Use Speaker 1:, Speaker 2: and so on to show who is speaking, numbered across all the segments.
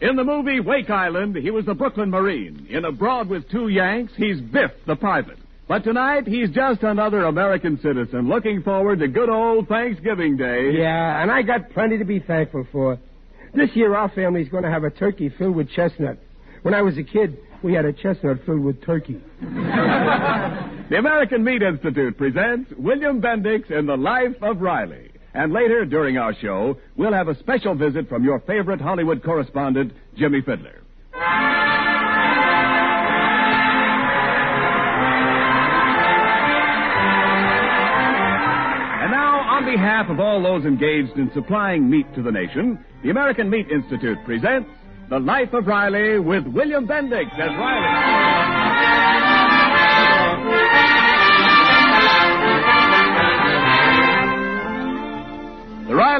Speaker 1: In the movie Wake Island, he was the Brooklyn Marine. In Abroad with Two Yanks, he's Biff the pilot. But tonight, he's just another American citizen looking forward to good old Thanksgiving Day.
Speaker 2: Yeah, and I got plenty to be thankful for. This year, our family's going to have a turkey filled with chestnut. When I was a kid, we had a chestnut filled with turkey.
Speaker 1: The American Meat Institute presents William Bendix in The Life of Riley. And later, during our show, we'll have a special visit from your favorite Hollywood correspondent, Jimmie Fidler. And now, on behalf of all those engaged in supplying meat to the nation, the American Meat Institute presents The Life of Riley with William Bendix as Riley.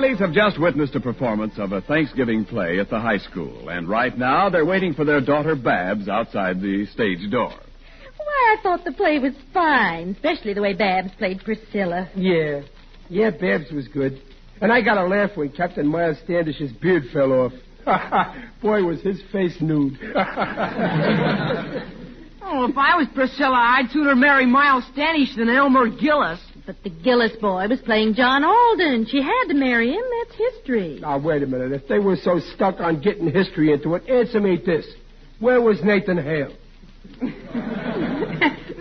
Speaker 1: The have just witnessed a performance of a Thanksgiving play at the high school, and right now they're waiting for their daughter Babs outside the stage door.
Speaker 3: Why, I thought the play was fine, especially the way Babs played Priscilla.
Speaker 2: Yeah. Yeah, Babs was good. And I got a laugh when Captain Miles Standish's beard fell off. Boy, was his face nude.
Speaker 4: Oh, if I was Priscilla, I'd sooner marry Miles Standish than Elmer Gillis.
Speaker 3: But the Gillis boy was playing John Alden. She had to marry him. That's history.
Speaker 2: now, wait a minute. If they were so stuck on getting history into it, answer me this. Where was Nathan Hale?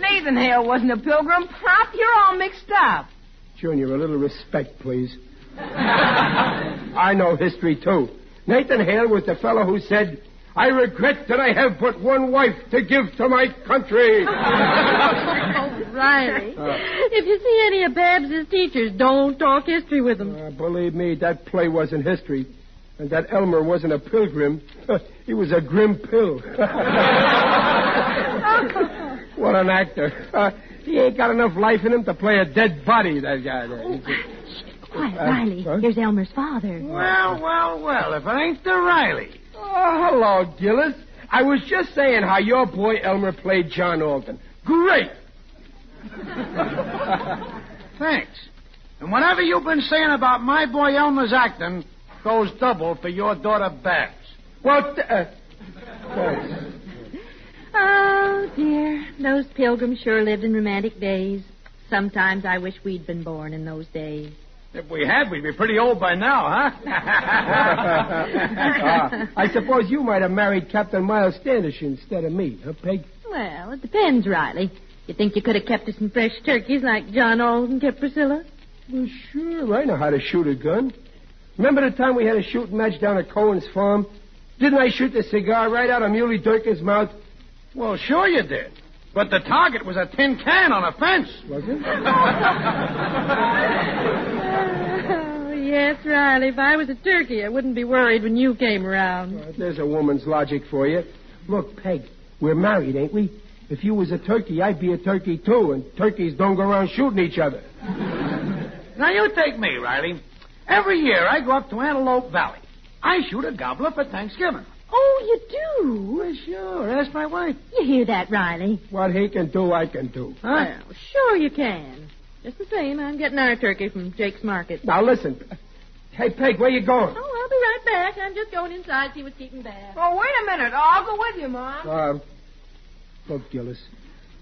Speaker 4: Nathan Hale wasn't a pilgrim. Pop, you're all mixed up.
Speaker 2: Junior, a little respect, please. I know history, too. Nathan Hale was the fellow who said, I regret that I have but one wife to give to my country.
Speaker 3: Oh, Riley. if you see any of Babs's teachers, don't talk history with them.
Speaker 2: Uh, believe me, that play wasn't history. And that Elmer wasn't a pilgrim. he was a grim pill. what an actor. Uh, he ain't got enough life in him to play a dead body, that guy there.
Speaker 3: Quiet,
Speaker 2: Uh,
Speaker 3: Riley.
Speaker 2: huh?
Speaker 3: Here's Elmer's father.
Speaker 4: Well, well, well, if it ain't the Riley.
Speaker 2: Oh, hello, Gillis. I was just saying how your boy Elmer played John Alden. Great.
Speaker 4: Thanks. And whatever you've been saying about my boy Elmer's acting goes double for your daughter Babs.
Speaker 2: Well, th- uh, thanks.
Speaker 3: Oh, dear. Those pilgrims sure lived in romantic days. Sometimes I wish we'd been born in those days.
Speaker 4: If we had, we'd be pretty old by now, huh?
Speaker 2: Uh, I suppose you might have married Captain Miles Standish instead of me, huh, Peg?
Speaker 3: Well, it depends, Riley. You think you could have kept us some fresh turkeys like John Alden kept Priscilla?
Speaker 2: Well, sure. I know how to shoot a gun. Remember the time we had a shooting match down at Cohen's farm? Didn't I shoot the cigar right out of Muley Durkin's mouth?
Speaker 4: well, sure you did. But the target was a tin can on a fence.
Speaker 2: Was it?
Speaker 3: Oh, yes, Riley. If I was a turkey, I wouldn't be worried when you came around.
Speaker 2: Uh, there's a woman's logic for you. Look, Peg, we're married, ain't we? If you was a turkey, I'd be a turkey too, and turkeys don't go around shooting each other.
Speaker 4: Now, you take me, Riley. Every year I go up to Antelope Valley. I shoot a gobbler for Thanksgiving.
Speaker 3: Oh, you do?
Speaker 4: Well, sure. Ask my wife.
Speaker 3: You hear that, Riley?
Speaker 2: What he can do, I can do.
Speaker 4: Huh?
Speaker 3: Well, sure you can. Just the same, I'm getting our turkey from Jake's Market.
Speaker 2: Now listen. Hey, Peg, where you going?
Speaker 3: Oh, I'll be right back. I'm just going inside to see what's keeping Babs.
Speaker 4: Oh, wait a minute. I'll go with you, Mom.
Speaker 2: Uh, look, Gillis,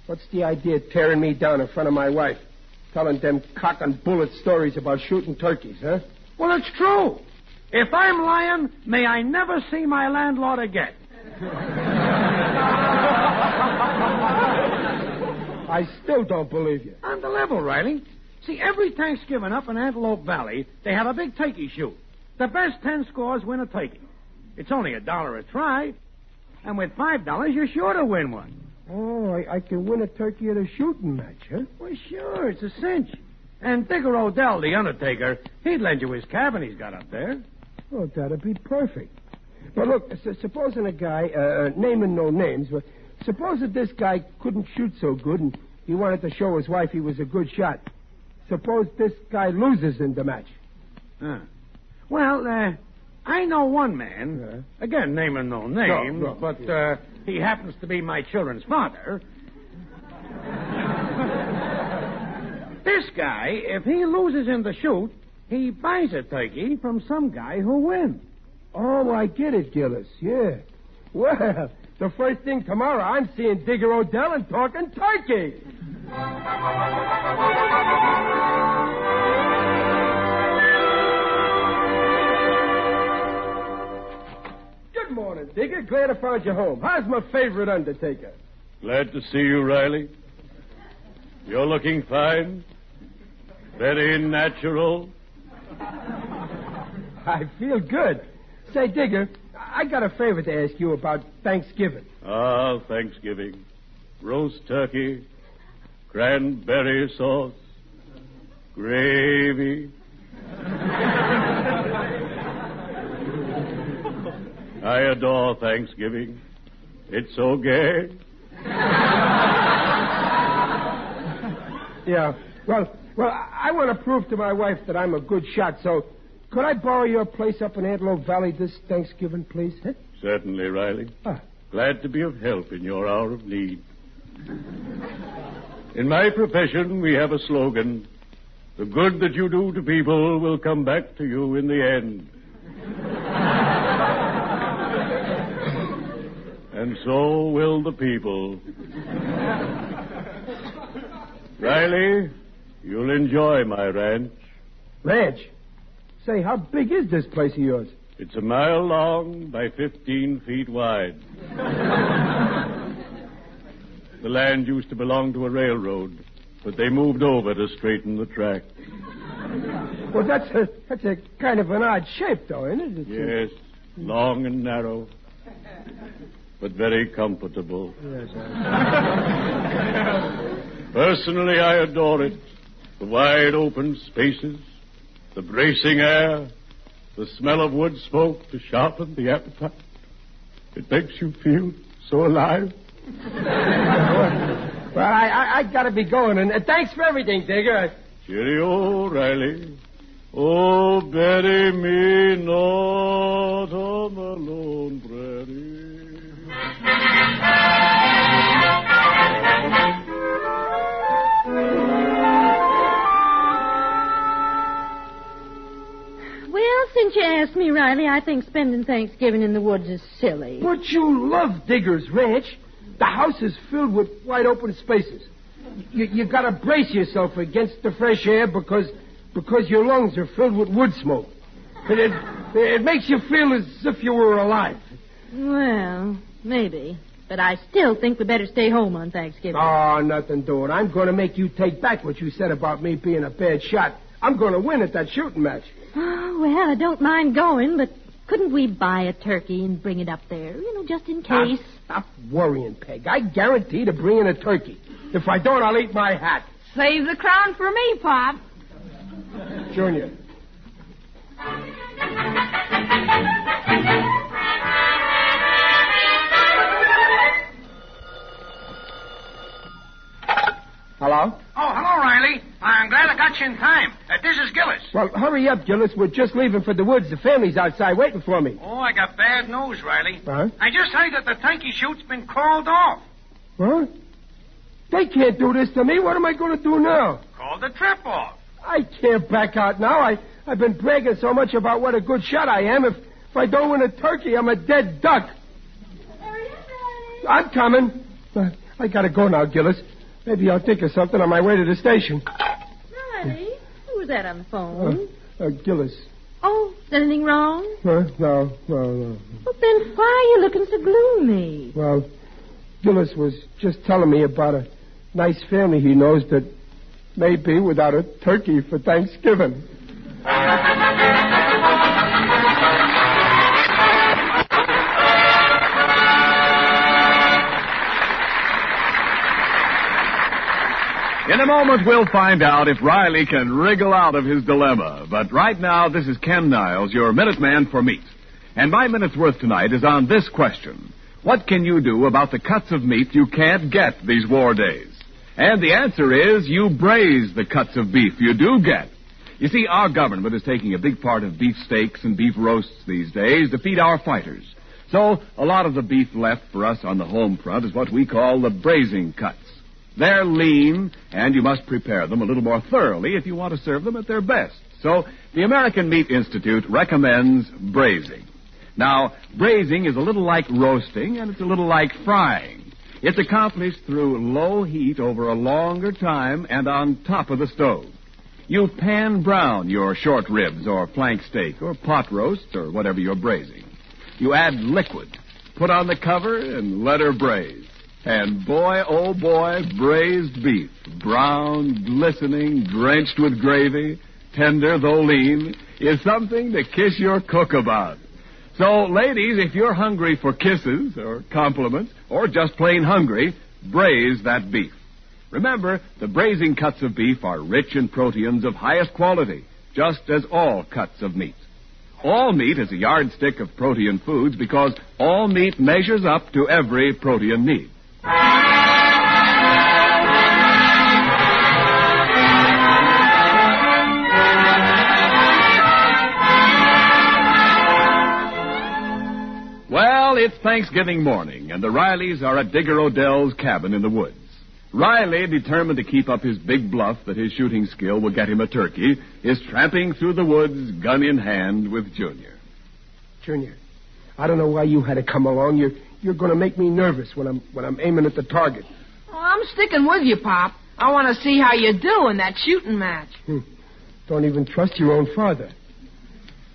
Speaker 2: what's the idea of tearing me down in front of my wife? Telling them cock and bullet stories about shooting turkeys, huh?
Speaker 4: Well, it's true. If I'm lying, may I never see my landlord again.
Speaker 2: I still don't believe you.
Speaker 4: On the level, Riley. See, every Thanksgiving up in Antelope Valley, they have a big turkey shoot. The best ten scores win a turkey. It's only a dollar a try. And with five dollars, you're sure to win one.
Speaker 2: Oh, I, I can win a turkey at a shooting match, huh?
Speaker 4: Well, sure, it's a cinch. And Digger Odell, the undertaker, he'd lend you his cabin he's got up there.
Speaker 2: Oh, that'd be perfect. But look, s- supposing a guy, uh, uh, naming no names, but suppose that this guy couldn't shoot so good and he wanted to show his wife he was a good shot. Suppose this guy loses in the match.
Speaker 4: Huh. Well, uh, I know one man. Again, naming no names,
Speaker 2: no,
Speaker 4: but uh, he happens to be my children's father. this guy, if he loses in the shoot, he buys a turkey from some guy who wins.
Speaker 2: Oh, I get it, Gillis. Yeah. Well, the first thing tomorrow, I'm seeing Digger Odell and talking turkey. Morning, Digger. Glad I found you home. How's my favorite undertaker?
Speaker 5: Glad to see you, Riley. You're looking fine. Very natural.
Speaker 2: I feel good. Say, Digger, I got a favor to ask you about Thanksgiving.
Speaker 5: Ah, Thanksgiving. Roast turkey, cranberry sauce, gravy. I adore Thanksgiving. It's so gay.
Speaker 2: Yeah. Well, well, I want to prove to my wife that I'm a good shot, so could I borrow your place up in Antelope Valley this Thanksgiving, please? Huh?
Speaker 5: Certainly, Riley.
Speaker 2: Ah.
Speaker 5: Glad to be of help in your hour of need. In my profession, we have a slogan The good that you do to people will come back to you in the end. And so will the people. Riley, you'll enjoy my ranch.
Speaker 2: Ranch. Say, how big is this place of yours?
Speaker 5: It's a mile long by 15 feet wide. the land used to belong to a railroad, but they moved over to straighten the track.
Speaker 2: Well, that's a that's a kind of an odd shape, though, isn't it? It's a-
Speaker 5: Yes, long and narrow, but very comfortable.
Speaker 2: Yes,
Speaker 5: Personally, I adore it. The wide open spaces, the bracing air, the smell of wood smoke to sharpen the appetite. It makes you feel so alive.
Speaker 2: Well, I, I, I got to be going, and uh, thanks for everything, Digger.
Speaker 5: Cheerio, Riley. Oh, bury me not on the lone prairie.
Speaker 3: Well, since you asked me, Riley, I think spending Thanksgiving in the woods is silly.
Speaker 2: But you love Digger's Ranch. The house is filled with wide open spaces. You, you got to brace yourself against the fresh air because because your lungs are filled with wood smoke. And it, it makes you feel as if you were alive.
Speaker 3: Well, maybe. But I still think we better stay home on Thanksgiving.
Speaker 2: Oh, nothing doing. I'm going to make you take back what you said about me being a bad shot. I'm going to win at that shooting match.
Speaker 3: Oh, well, I don't mind going, but couldn't we buy a turkey and bring it up there? You know, just in ah, case.
Speaker 2: Stop, stop worrying, Peg. I guarantee to bring in a turkey. If I don't, I'll eat my hat.
Speaker 6: Save the crown for me, Pop.
Speaker 2: Junior.
Speaker 4: in time. Uh, this is Gillis.
Speaker 2: Well, hurry up, Gillis. We're just leaving for the woods. The family's outside waiting for me.
Speaker 4: Oh, I got bad news, Riley.
Speaker 2: Huh?
Speaker 4: I just heard that the turkey shoot's been called off.
Speaker 2: Huh? They can't do this to me. What am I going to do now?
Speaker 4: Call the trip off.
Speaker 2: I can't back out now. I, I've been bragging so much about what a good shot I am. If, if I don't win a turkey, I'm a dead duck. I'm coming. Uh, I gotta go now, Gillis. Maybe I'll think of something on my way to the station.
Speaker 3: Riley, who was that on the phone?
Speaker 2: Uh, uh, Gillis.
Speaker 3: Oh, is anything wrong?
Speaker 2: Huh? No, no, no.
Speaker 3: Well, then why are you looking so gloomy?
Speaker 2: Well, Gillis was just telling me about a nice family he knows that may be without a turkey for Thanksgiving.
Speaker 1: In a moment, we'll find out if Riley can wriggle out of his dilemma. But right now, this is Ken Niles, your Minuteman for meat. And my minute's worth tonight is on this question. What can you do about the cuts of meat you can't get these war days? And the answer is you braise the cuts of beef you do get. You see, our government is taking a big part of beef steaks and beef roasts these days to feed our fighters. So, a lot of the beef left for us on the home front is what we call the braising cuts. They're lean, and you must prepare them a little more thoroughly if you want to serve them at their best. So, the American Meat Institute recommends braising. Now, braising is a little like roasting, and it's a little like frying. It's accomplished through low heat over a longer time and on top of the stove. You pan brown your short ribs or flank steak or pot roast or whatever you're braising. You add liquid, put on the cover, and let her braise. And boy, oh boy, braised beef, brown, glistening, drenched with gravy, tender though lean, is something to kiss your cook about. So, ladies, if you're hungry for kisses or compliments or just plain hungry, braise that beef. Remember, the braising cuts of beef are rich in proteins of highest quality, just as all cuts of meat. All meat is a yardstick of protein foods because all meat measures up to every protein need. It's Thanksgiving morning, and the Rileys are at Digger Odell's cabin in the woods. Riley, determined to keep up his big bluff that his shooting skill will get him a turkey, is tramping through the woods, gun in hand, with Junior.
Speaker 2: Junior, I don't know why you had to come along. You're you're going to make me nervous when I'm when I'm aiming at the target.
Speaker 6: Well, I'm sticking with you, Pop. I want to see how you do in that shooting match.
Speaker 2: Hmm. Don't even trust your own father.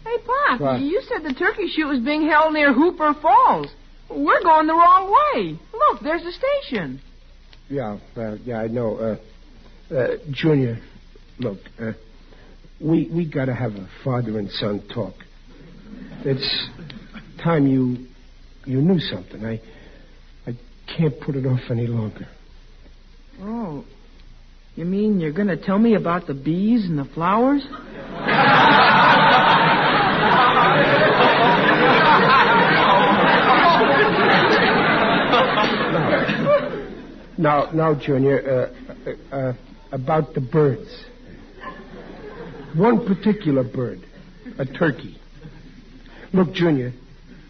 Speaker 6: Hey, Pop,
Speaker 2: What?
Speaker 6: you said the turkey shoot was being held near Hooper Falls. We're going the wrong way. Look, there's the station.
Speaker 2: Yeah, uh, yeah, I know. Uh, uh, Junior, look, uh, we we got to have a father and son talk. It's time you you knew something. I I can't put it off any longer.
Speaker 6: Oh, you mean you're going to tell me about the bees and the flowers?
Speaker 2: Now, now, Junior, uh, uh, uh, about the birds. One particular bird, a turkey. Look, Junior,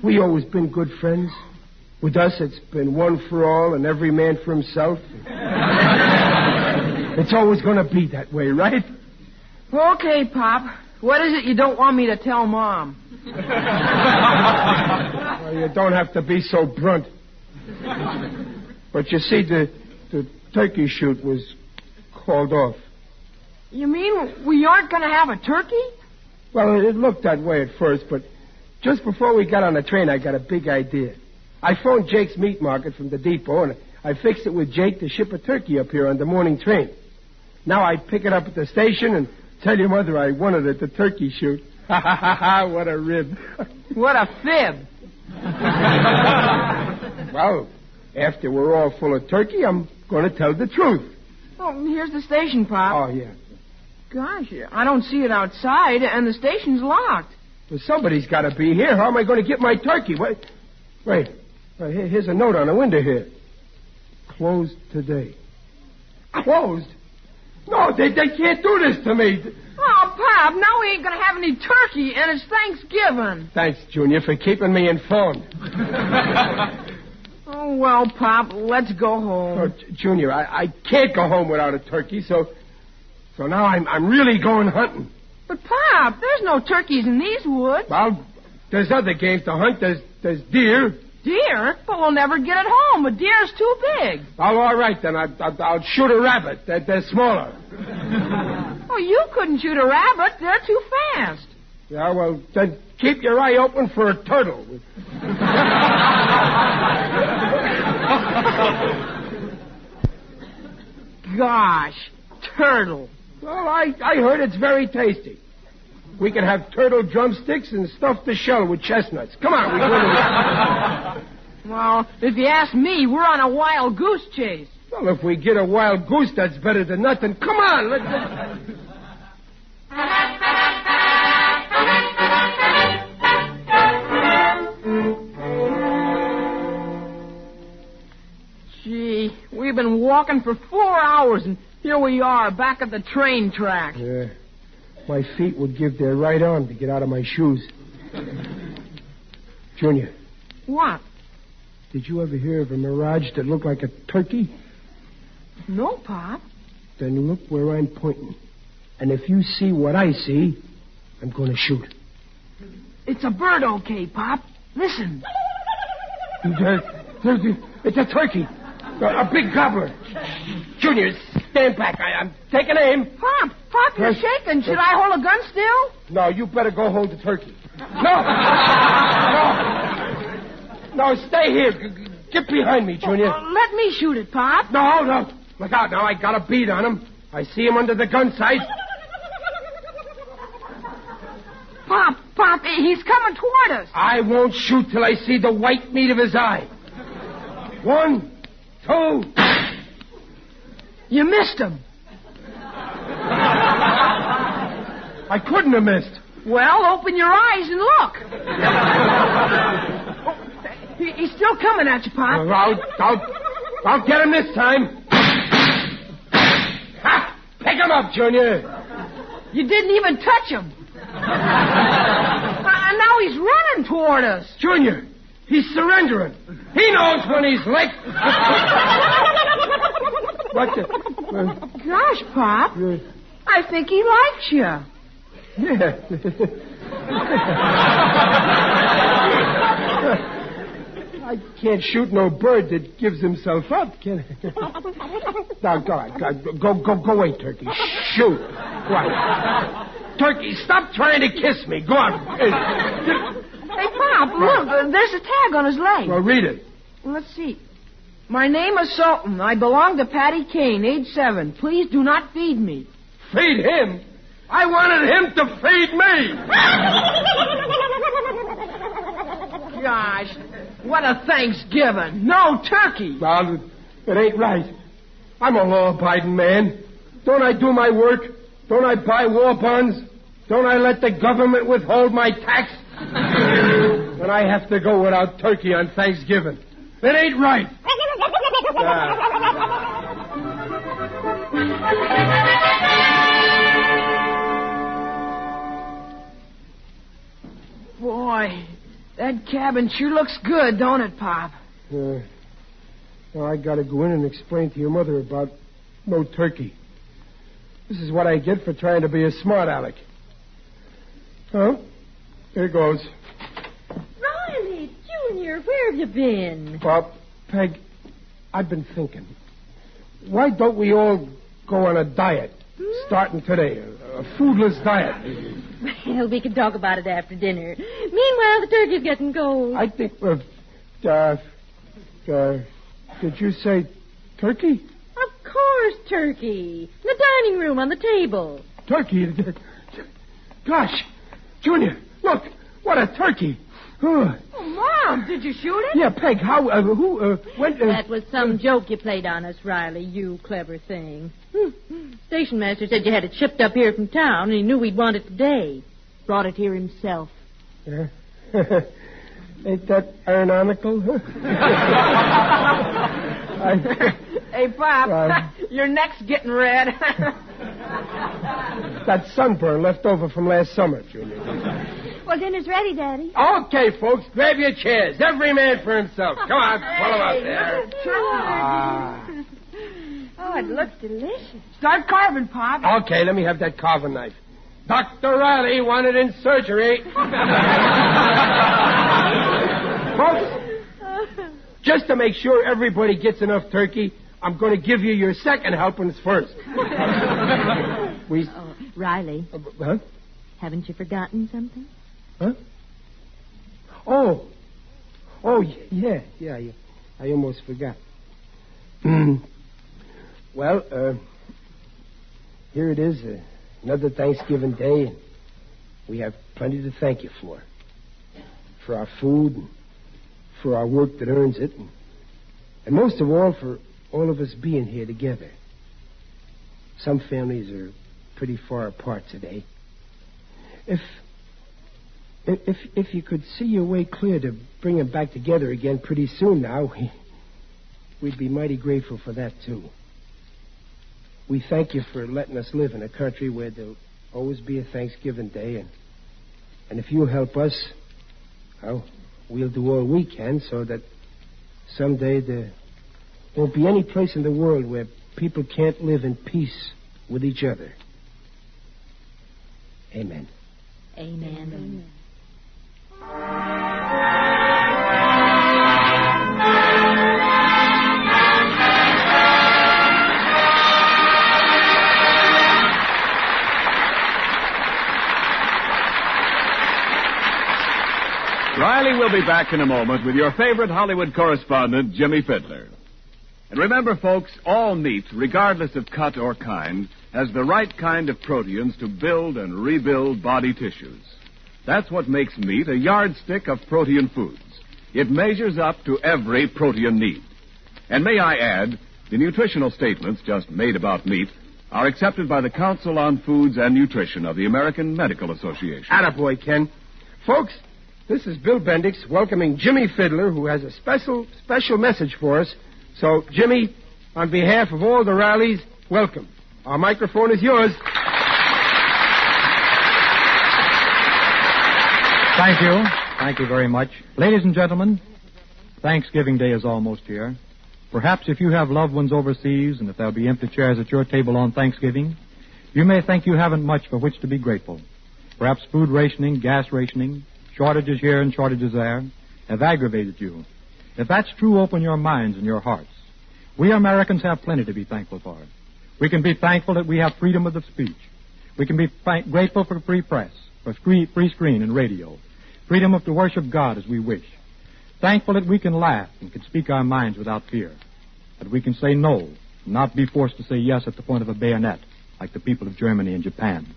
Speaker 2: we always been good friends. With us, it's been one for all and every man for himself. it's always going to be that way, right?
Speaker 6: Okay, Pop. What is it you don't want me to tell Mom?
Speaker 2: Well, you don't have to be so blunt. But you see, the the turkey shoot was called off.
Speaker 6: You mean we aren't going to have a turkey?
Speaker 2: Well, it looked that way at first, but just before we got on the train, I got a big idea. I phoned Jake's Meat Market from the depot, and I fixed it with Jake to ship a turkey up here on the morning train. Now I pick it up at the station and tell your mother I won it at the turkey shoot. Ha ha ha ha! What a rib!
Speaker 6: What a fib.
Speaker 2: well, after we're all full of turkey, I'm going to tell the truth.
Speaker 6: Oh, here's the station, Pop.
Speaker 2: Oh yeah.
Speaker 6: Gosh, I don't see it outside, and the station's locked.
Speaker 2: Well, somebody's got to be here. How am I going to get my turkey? Wait, wait. Wait, here- Here's a note on the window here. Closed today. Closed? No, they, they can't do this to me.
Speaker 6: Oh, Pop, now we ain't going to have any turkey, and it's Thanksgiving.
Speaker 2: Thanks, Junior, for keeping me informed.
Speaker 6: Oh, well, Pop, let's go
Speaker 2: Oh,
Speaker 6: home.
Speaker 2: J- Junior, I, I can't go home without a turkey, so so now I'm I'm really going hunting.
Speaker 6: But, Pop, there's no turkeys in these woods.
Speaker 2: Well, there's other games to hunt. There's there's deer.
Speaker 6: Deer? But we'll never get it home. A deer's too big.
Speaker 2: Well, all right then. I, I, I'll shoot a rabbit. They're, they're smaller.
Speaker 6: Oh, you couldn't shoot a rabbit. They're too fast.
Speaker 2: Yeah, well, then keep your eye open for a turtle.
Speaker 6: Gosh, turtle.
Speaker 2: Well, I, I heard it's very tasty. We can have turtle drumsticks and stuff the shell with chestnuts. Come on, we go
Speaker 6: Well, if you ask me, we're on a wild goose chase.
Speaker 2: Well, if we get a wild goose, that's better than nothing. Come on, let's.
Speaker 6: we've been walking for four hours, and here we are back at the train track.
Speaker 2: Yeah. My feet would give their right arm to get out of my shoes. Junior,
Speaker 6: What?
Speaker 2: did you ever hear of a mirage that looked like a turkey?
Speaker 6: No, Pop.
Speaker 2: Then look where I'm pointing. And if you see what I see, I'm going to shoot.
Speaker 6: It's a bird, okay, Pop. Listen.
Speaker 2: There- there- It's a turkey. A, a big gobbler. Junior, stand back. I, I'm taking aim.
Speaker 6: Pop, Pop, you're shaking. Should I hold a gun still?
Speaker 2: No, you better go hold the turkey. No! No! No, stay here. Get behind me, Junior.
Speaker 6: Uh, let me shoot it, Pop.
Speaker 2: No, no. Look out now. I got a bead on him. I see him under the gun sight.
Speaker 6: Pop, Pop, he's coming toward us.
Speaker 2: I won't shoot till I see the white meat of his eye. One, two.
Speaker 6: You missed him.
Speaker 2: I couldn't have missed.
Speaker 6: Well, open your eyes and look. Oh, he's still coming at you, Pop.
Speaker 2: I'll, I'll, I'll get him this time. Ha! Pick him up, Junior.
Speaker 6: You didn't even touch him. and now he's running toward us.
Speaker 2: Junior, he's surrendering. He knows when he's licked. what the? Uh,
Speaker 6: Gosh, Pop,
Speaker 2: uh,
Speaker 6: I think he likes you.
Speaker 2: yeah. I can't shoot no bird that gives himself up, can I? now, go, on, go, go, go, go away, Turkey. Shoot. Right. Turkey, stop trying to kiss me. Go on.
Speaker 6: Hey, Pop, look, there's a tag on his leg.
Speaker 2: Well, read it.
Speaker 6: Let's see. My name is Sultan. I belong to Patty Kane, age seven. Please do not feed me.
Speaker 2: Feed him? I wanted him to feed me.
Speaker 6: Gosh, what a Thanksgiving. No turkey.
Speaker 2: Well, it ain't right. I'm a law-abiding man. Don't I do my work? Don't I buy war bonds? Don't I let the government withhold my tax? and I have to go without turkey on Thanksgiving. It ain't right.
Speaker 6: Boy, that cabin sure looks good, don't it, Pop?
Speaker 2: Uh, now I gotta go in and explain to your mother about no turkey. This is what I get for trying to be a smart aleck. Oh, here it goes.
Speaker 3: Riley, Junior, where have you been?
Speaker 2: Bob, Peg, I've been thinking. Why don't we all go on a diet starting today? A, a foodless diet.
Speaker 3: Well, we can talk about it after dinner. Meanwhile, the turkey's getting cold.
Speaker 2: I think, uh, uh, uh, did you say turkey?
Speaker 3: Of course, turkey. In the dining room on the table.
Speaker 2: Turkey? Gosh, Junior, look, what a turkey. Oh,
Speaker 6: Oh, Mom, did you shoot it?
Speaker 2: yeah, Peg, how, uh, who, uh, when, uh,
Speaker 3: That was some joke you played on us, Riley, you clever thing. Hmm. Station master said you had it shipped up here from town, and he knew we'd want it today. Brought it here himself.
Speaker 2: Yeah. Ain't that ironical? I,
Speaker 6: Hey, Pop,
Speaker 2: Right.
Speaker 6: your neck's getting red.
Speaker 2: that sunburn left over from last summer, Junior.
Speaker 3: Well, dinner's ready, Daddy.
Speaker 2: Okay, folks, grab your chairs. Every man for himself. Come on, follow out there. Ah.
Speaker 3: Oh, it looks delicious.
Speaker 6: Start carving, Pop.
Speaker 2: Okay, let me have that carving knife. Dr. Riley wanted in surgery. folks, just to make sure everybody gets enough turkey, I'm going to give you your second helpings first. we.
Speaker 3: Oh, Riley,
Speaker 2: Uh, huh?
Speaker 3: haven't you forgotten something?
Speaker 2: Huh? Oh. Oh, yeah, yeah, yeah. I almost forgot. well, uh, here it is, uh, another Thanksgiving day, and we have plenty to thank you for. For our food, and for our work that earns it, and, and most of all, for all of us being here together. Some families are pretty far apart today. If if if you could see your way clear to bring them back together again pretty soon now, we, we'd be mighty grateful for that too. We thank you for letting us live in a country where there'll always be a Thanksgiving Day, and and if you'll help us, well, we'll do all we can so that someday there won't be any place in the world where people can't live in peace with each other. Amen.
Speaker 3: Amen.
Speaker 1: Riley will be back in a moment with your favorite Hollywood correspondent, Jimmie Fidler. And remember, folks, all meat, regardless of cut or kind, has the right kind of proteins to build and rebuild body tissues. That's what makes meat a yardstick of protein foods. It measures up to every protein need. And may I add, the nutritional statements just made about meat are accepted by the Council on Foods and Nutrition of the American Medical Association.
Speaker 2: Attaboy, Ken. Folks, this is Bill Bendix welcoming Jimmie Fidler, who has a special, special message for us. So, Jimmy, on behalf of all the rallies, welcome. Our microphone is yours.
Speaker 7: Thank you. Thank you very much. Ladies and gentlemen, Thanksgiving Day is almost here. Perhaps if you have loved ones overseas and if there'll be empty chairs at your table on Thanksgiving, you may think you haven't much for which to be grateful. Perhaps food rationing, gas rationing, shortages here and shortages there have aggravated you. If that's true, open your minds and your hearts. We Americans have plenty to be thankful for. We can be thankful that we have freedom of the speech. We can be thank- grateful for free press, for screen, free screen and radio, freedom of to worship God as we wish. Thankful that we can laugh and can speak our minds without fear. That we can say no, and not be forced to say yes at the point of a bayonet, like the people of Germany and Japan.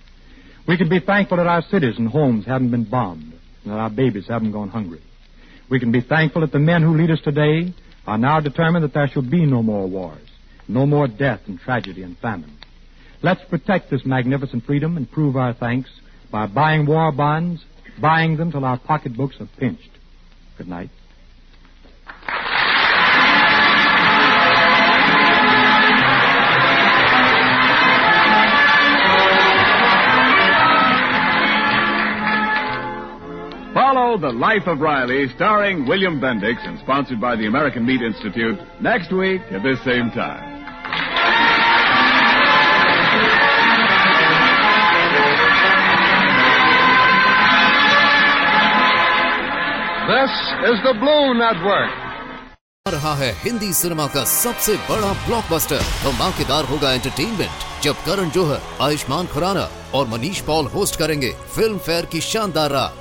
Speaker 7: We can be thankful that our cities and homes haven't been bombed, and that our babies haven't gone hungry. We can be thankful that the men who lead us today are now determined that there shall be no more wars, no more death and tragedy and famine. Let's protect this magnificent freedom and prove our thanks by buying war bonds, buying them till our pocketbooks are pinched. Good night.
Speaker 1: Follow The Life of Riley, starring William Bendix and sponsored by the American Meat Institute, next week at this same time.
Speaker 8: This is the Blue Network.
Speaker 9: आ रहा है Hindi cinema का सबसे बड़ा blockbuster धमाकेदार होगा entertainment जब करण जौहर आयुष्मान खुराना और Manish Paul host करेंगे फिल्म फेयर की शानदार रात